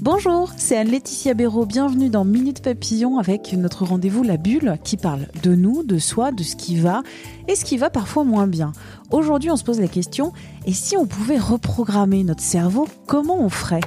Bonjour, c'est Anne-Laetitia Béraud. Bienvenue dans Minute Papillon avec notre rendez-vous La Bulle qui parle de nous, de soi, de ce qui va et ce qui va parfois moins bien. Aujourd'hui, on se pose la question et si on pouvait reprogrammer notre cerveau, comment on ferait?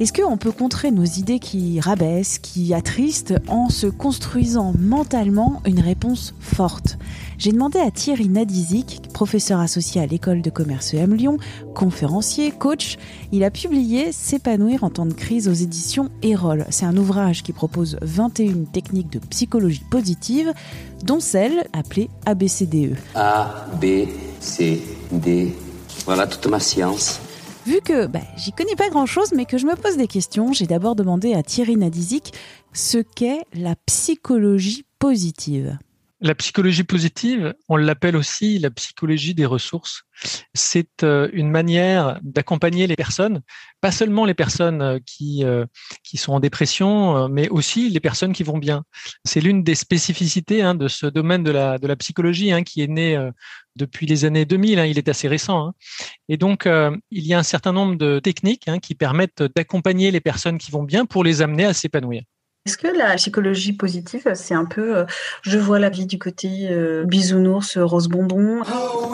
Est-ce qu'on peut contrer nos idées qui rabaissent, qui attristent, en se construisant mentalement une réponse forte? J'ai demandé à Thierry Nadizik, professeur associé à l'école de commerce M Lyon, conférencier, coach. Il a publié S'épanouir en temps de crise aux éditions Erol. C'est un ouvrage qui propose 21 techniques de psychologie positive, dont celle appelée ABCDE. A, B, C, D. Voilà toute ma science. Vu que bah, j'y connais pas grand-chose, mais que je me pose des questions, j'ai d'abord demandé à Thierry Nadizik ce qu'est la psychologie positive. La psychologie positive, on l'appelle aussi la psychologie des ressources. C'est euh, une manière d'accompagner les personnes, pas seulement les personnes euh, qui, euh, qui sont en dépression, mais aussi les personnes qui vont bien. C'est l'une des spécificités hein, de ce domaine de la, de la psychologie hein, qui est né depuis les années 2000, hein, il est assez récent. Et donc, il y a un certain nombre de techniques qui permettent d'accompagner les personnes qui vont bien pour les amener à s'épanouir. Est-ce que la psychologie positive, c'est un peu euh, je vois la vie du côté euh, bisounours, rose bonbon? Oh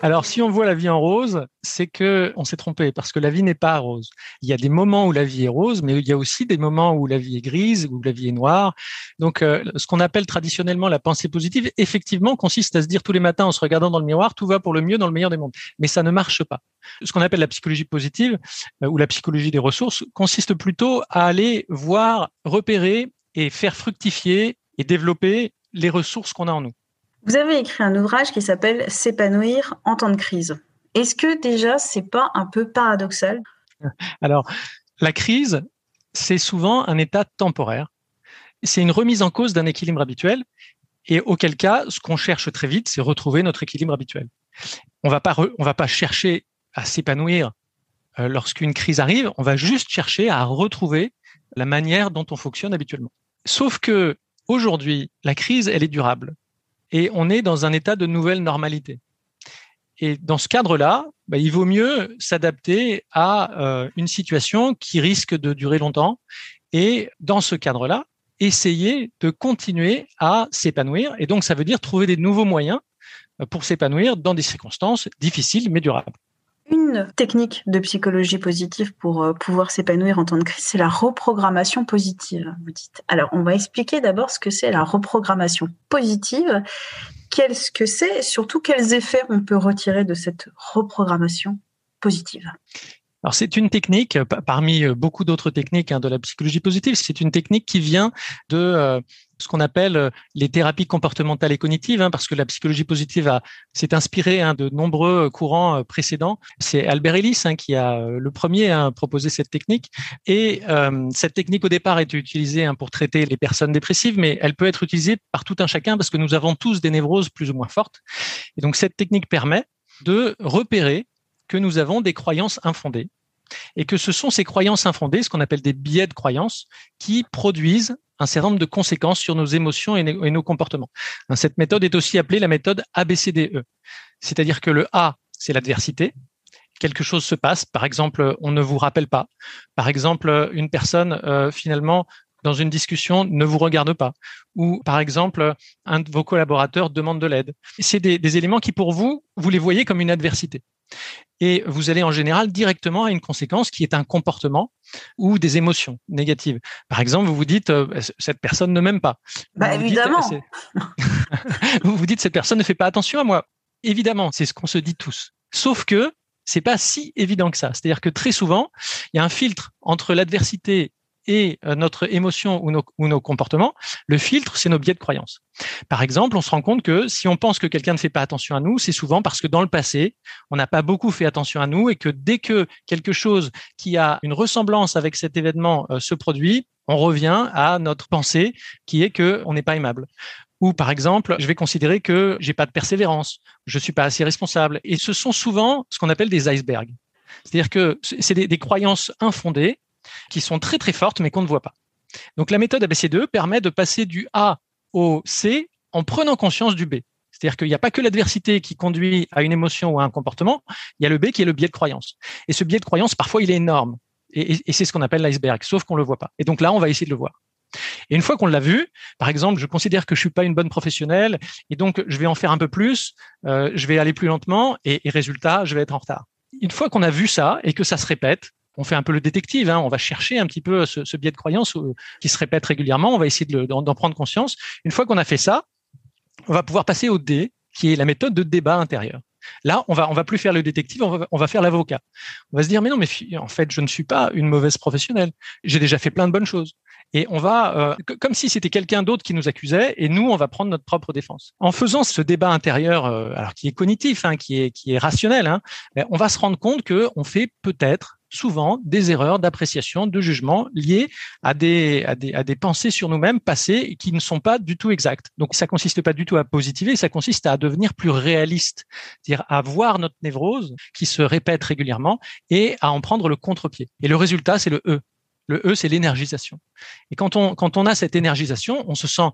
Alors, si on voit la vie en rose, c'est que on s'est trompé parce que la vie n'est pas rose. Il y a des moments où la vie est rose, mais il y a aussi des moments où la vie est grise, où la vie est noire. Donc, euh, ce qu'on appelle traditionnellement la pensée positive, effectivement, consiste à se dire tous les matins en se regardant dans le miroir, tout va pour le mieux dans le meilleur des mondes. Mais ça ne marche pas. Ce qu'on appelle la psychologie positive euh, ou la psychologie des ressources consiste plutôt à aller voir, repérer et faire fructifier et développer les ressources qu'on a en nous. Vous avez écrit un ouvrage qui s'appelle S'épanouir en temps de crise. Est-ce que déjà, c'est pas un peu paradoxal? Alors, la crise, c'est souvent un état temporaire. C'est une remise en cause d'un équilibre habituel. Et auquel cas, ce qu'on cherche très vite, c'est retrouver notre équilibre habituel. On on va pas chercher à s'épanouir euh, lorsqu'une crise arrive. On va juste chercher à retrouver la manière dont on fonctionne habituellement. Sauf que aujourd'hui, la crise, elle est durable et on est dans un état de nouvelle normalité. Et dans ce cadre-là, bah, il vaut mieux s'adapter à euh, une situation qui risque de durer longtemps. Et dans ce cadre-là, essayer de continuer à s'épanouir. Et donc, ça veut dire trouver des nouveaux moyens euh, pour s'épanouir dans des circonstances difficiles mais durables. Une technique de psychologie positive pour euh, pouvoir s'épanouir en temps de crise, c'est la reprogrammation positive, vous dites. Alors, on va expliquer d'abord ce que c'est la reprogrammation positive, qu'est-ce que c'est, et surtout quels effets on peut retirer de cette reprogrammation positive? Alors c'est une technique parmi euh, beaucoup d'autres techniques hein, de la psychologie positive. C'est une technique qui vient de euh, ce qu'on appelle euh, les thérapies comportementales et cognitives, hein, parce que la psychologie positive s'est inspirée hein, de nombreux courants précédents. C'est Albert Ellis qui a le premier à proposer cette technique. Et cette technique au départ est utilisée pour traiter les personnes dépressives, mais elle peut être utilisée par tout un chacun parce que nous avons tous des névroses plus ou moins fortes. Et donc cette technique permet de repérer que nous avons des croyances infondées. Et que ce sont ces croyances infondées, ce qu'on appelle des biais de croyances, qui produisent un certain nombre de conséquences sur nos émotions et nos comportements. Hein, cette méthode est aussi appelée la méthode ABCDE, c'est-à-dire que le A, c'est l'adversité, quelque chose se passe, par exemple, on ne vous rappelle pas, par exemple, une personne euh, finalement dans une discussion ne vous regarde pas, ou par exemple, un de vos collaborateurs demande de l'aide. C'est des, des éléments qui, pour vous, vous les voyez comme une adversité et vous allez en général directement à une conséquence qui est un comportement ou des émotions négatives. Par exemple, vous vous dites euh, cette personne ne m'aime pas. Bah, vous évidemment. vous vous dites cette personne ne fait pas attention à moi. Évidemment, c'est ce qu'on se dit tous. Sauf que c'est pas si évident que ça. C'est-à-dire que très souvent, il y a un filtre entre l'adversité et euh, notre émotion ou nos, comportements, le filtre, c'est nos biais de croyance. Par exemple, on se rend compte que si on pense que quelqu'un ne fait pas attention à nous, c'est souvent parce que dans le passé, on n'a pas beaucoup fait attention à nous et que dès que quelque chose qui a une ressemblance avec cet événement euh, se produit, on revient à notre pensée qui est que on n'est pas aimable. Ou par exemple, je vais considérer que j'ai pas de persévérance, je suis pas assez responsable. Et ce sont souvent ce qu'on appelle des icebergs. C'est-à-dire que c'est des, croyances infondées qui sont très très fortes mais qu'on ne voit pas. Donc la méthode ABC2 permet de passer du A au C en prenant conscience du B. C'est-à-dire qu'il n'y a pas que l'adversité qui conduit à une émotion ou à un comportement, il y a le B qui est le biais de croyance. Et ce biais de croyance, parfois, il est énorme. Et, c'est ce qu'on appelle l'iceberg, sauf qu'on le voit pas. Et donc là, on va essayer de le voir. Et une fois qu'on l'a vu, par exemple, je considère que je suis pas une bonne professionnelle et donc je vais en faire un peu plus, euh, je vais aller plus lentement et, et, résultat, je vais être en retard. Une fois qu'on a vu ça et que ça se répète, on fait un peu le détective, hein, on va chercher un petit peu ce, biais de croyance euh, qui se répète régulièrement, on va essayer d'en de prendre conscience. Une fois qu'on a fait ça, on va pouvoir passer au D, qui est la méthode de débat intérieur. Là, on va va plus faire le détective, on va, on va faire l'avocat. On va se dire mais non mais en fait je ne suis pas une mauvaise professionnelle. J'ai déjà fait plein de bonnes choses et on va, euh, comme si c'était quelqu'un d'autre qui nous accusait, et nous, on va prendre notre propre défense. En faisant ce débat intérieur, euh, alors qui est cognitif, hein, qui est qui est rationnel, hein, ben, on va se rendre compte que on fait peut-être souvent des erreurs d'appréciation, de jugement liées à des, à des, à des pensées sur nous-mêmes passées qui ne sont pas du tout exactes. Donc ça consiste pas du tout à positiver, ça consiste à devenir plus réaliste, c'est-à-dire à voir notre névrose qui se répète régulièrement et à en prendre le contre-pied. Et le résultat, c'est le E. Le E, c'est l'énergisation. Et quand on, quand on a cette énergisation, on se sent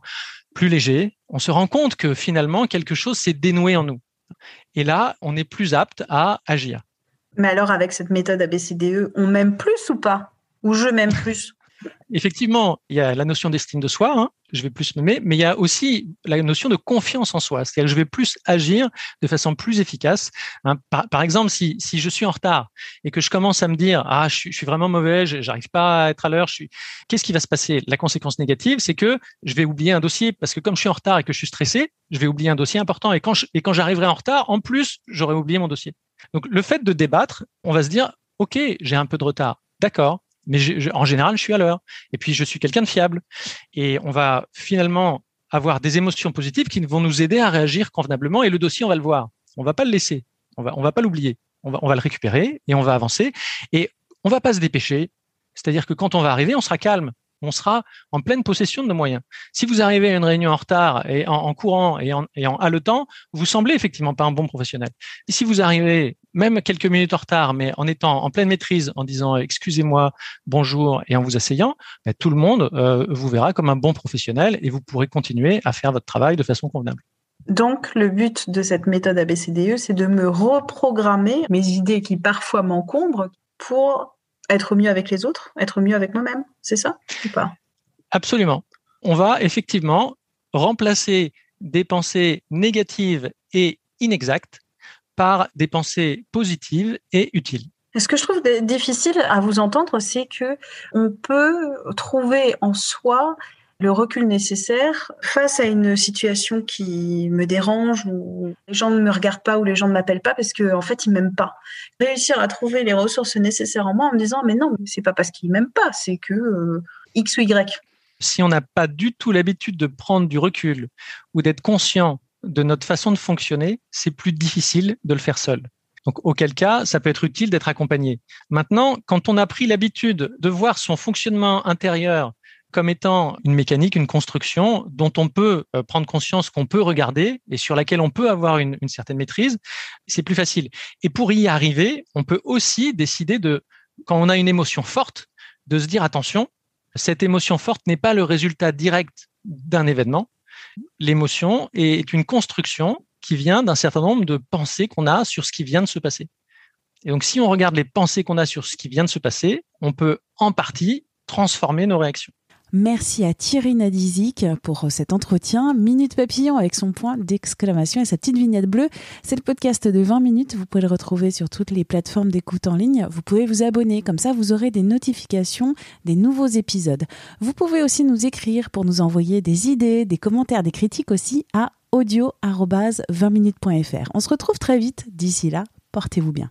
plus léger, on se rend compte que finalement, quelque chose s'est dénoué en nous. Et là, on est plus apte à agir. Mais alors, avec cette méthode ABCDE, on m'aime plus ou pas? Ou je m'aime plus? Effectivement, il y a la notion d'estime de soi, hein, je vais plus m'aimer, mais il y a aussi la notion de confiance en soi, c'est-à-dire que je vais plus agir de façon plus efficace. Hein, par, par, exemple, si, si je suis en retard et que je commence à me dire ah je suis, je suis vraiment mauvais, j'arrive pas à être à l'heure, je suis, qu'est-ce qui va se passer? La conséquence négative, c'est que je vais oublier un dossier parce que comme je suis en retard et que je suis stressé, je vais oublier un dossier important. Et quand je, et quand j'arriverai en retard, en plus j'aurai oublié mon dossier. Donc le fait de débattre, on va se dire ok j'ai un peu de retard, d'accord mais en général, je suis à l'heure. Et puis, je suis quelqu'un de fiable. Et on va finalement avoir des émotions positives qui vont nous aider à réagir convenablement. Et le dossier, on va le voir. On va pas le laisser. On va, on va pas l'oublier. On va, on va le récupérer et on va avancer. Et on va pas se dépêcher. C'est-à-dire que quand on va arriver, on sera calme on sera en pleine possession de nos moyens. Si vous arrivez à une réunion en retard et en, courant et en, et en haletant, vous semblez effectivement pas un bon professionnel. Et si vous arrivez même quelques minutes en retard, mais en étant en pleine maîtrise, en disant excusez-moi, bonjour et en vous asseyant, ben, tout le monde euh, vous verra comme un bon professionnel et vous pourrez continuer à faire votre travail de façon convenable. Donc, le but de cette méthode ABCDE, c'est de me reprogrammer mes idées qui parfois m'encombrent pour être mieux avec les autres, être mieux avec moi-même, c'est ça ou pas? Absolument. On va effectivement remplacer des pensées négatives et inexactes par des pensées positives et utiles. Ce que je trouve difficile à vous entendre, c'est que on peut trouver en soi le recul nécessaire face à une situation qui me dérange ou les gens ne me regardent pas ou les gens ne m'appellent pas parce qu'en en fait ils m'aiment pas. Réussir à trouver les ressources nécessaires en moi en me disant mais non c'est pas parce qu'ils m'aiment pas c'est que euh, x ou y. Si on n'a pas du tout l'habitude de prendre du recul ou d'être conscient de notre façon de fonctionner, c'est plus difficile de le faire seul. Donc, auquel cas, ça peut être utile d'être accompagné. Maintenant, quand on a pris l'habitude de voir son fonctionnement intérieur comme étant une mécanique, une construction dont on peut euh, prendre conscience qu'on peut regarder et sur laquelle on peut avoir une, une certaine maîtrise, c'est plus facile. Et pour y arriver, on peut aussi décider de, quand on a une émotion forte, de se dire attention, cette émotion forte n'est pas le résultat direct d'un événement. L'émotion est une construction qui vient d'un certain nombre de pensées qu'on a sur ce qui vient de se passer. Et donc, si on regarde les pensées qu'on a sur ce qui vient de se passer, on peut en partie transformer nos réactions. Merci à Thierry Nadizik pour cet entretien. Minute Papillon avec son point d'exclamation et sa petite vignette bleue. C'est le podcast de 20 minutes. Vous pouvez le retrouver sur toutes les plateformes d'écoute en ligne. Vous pouvez vous abonner. Comme ça, vous aurez des notifications des nouveaux épisodes. Vous pouvez aussi nous écrire pour nous envoyer des idées, des commentaires, des critiques aussi à audio-20minutes.fr. On se retrouve très vite. D'ici là, portez-vous bien.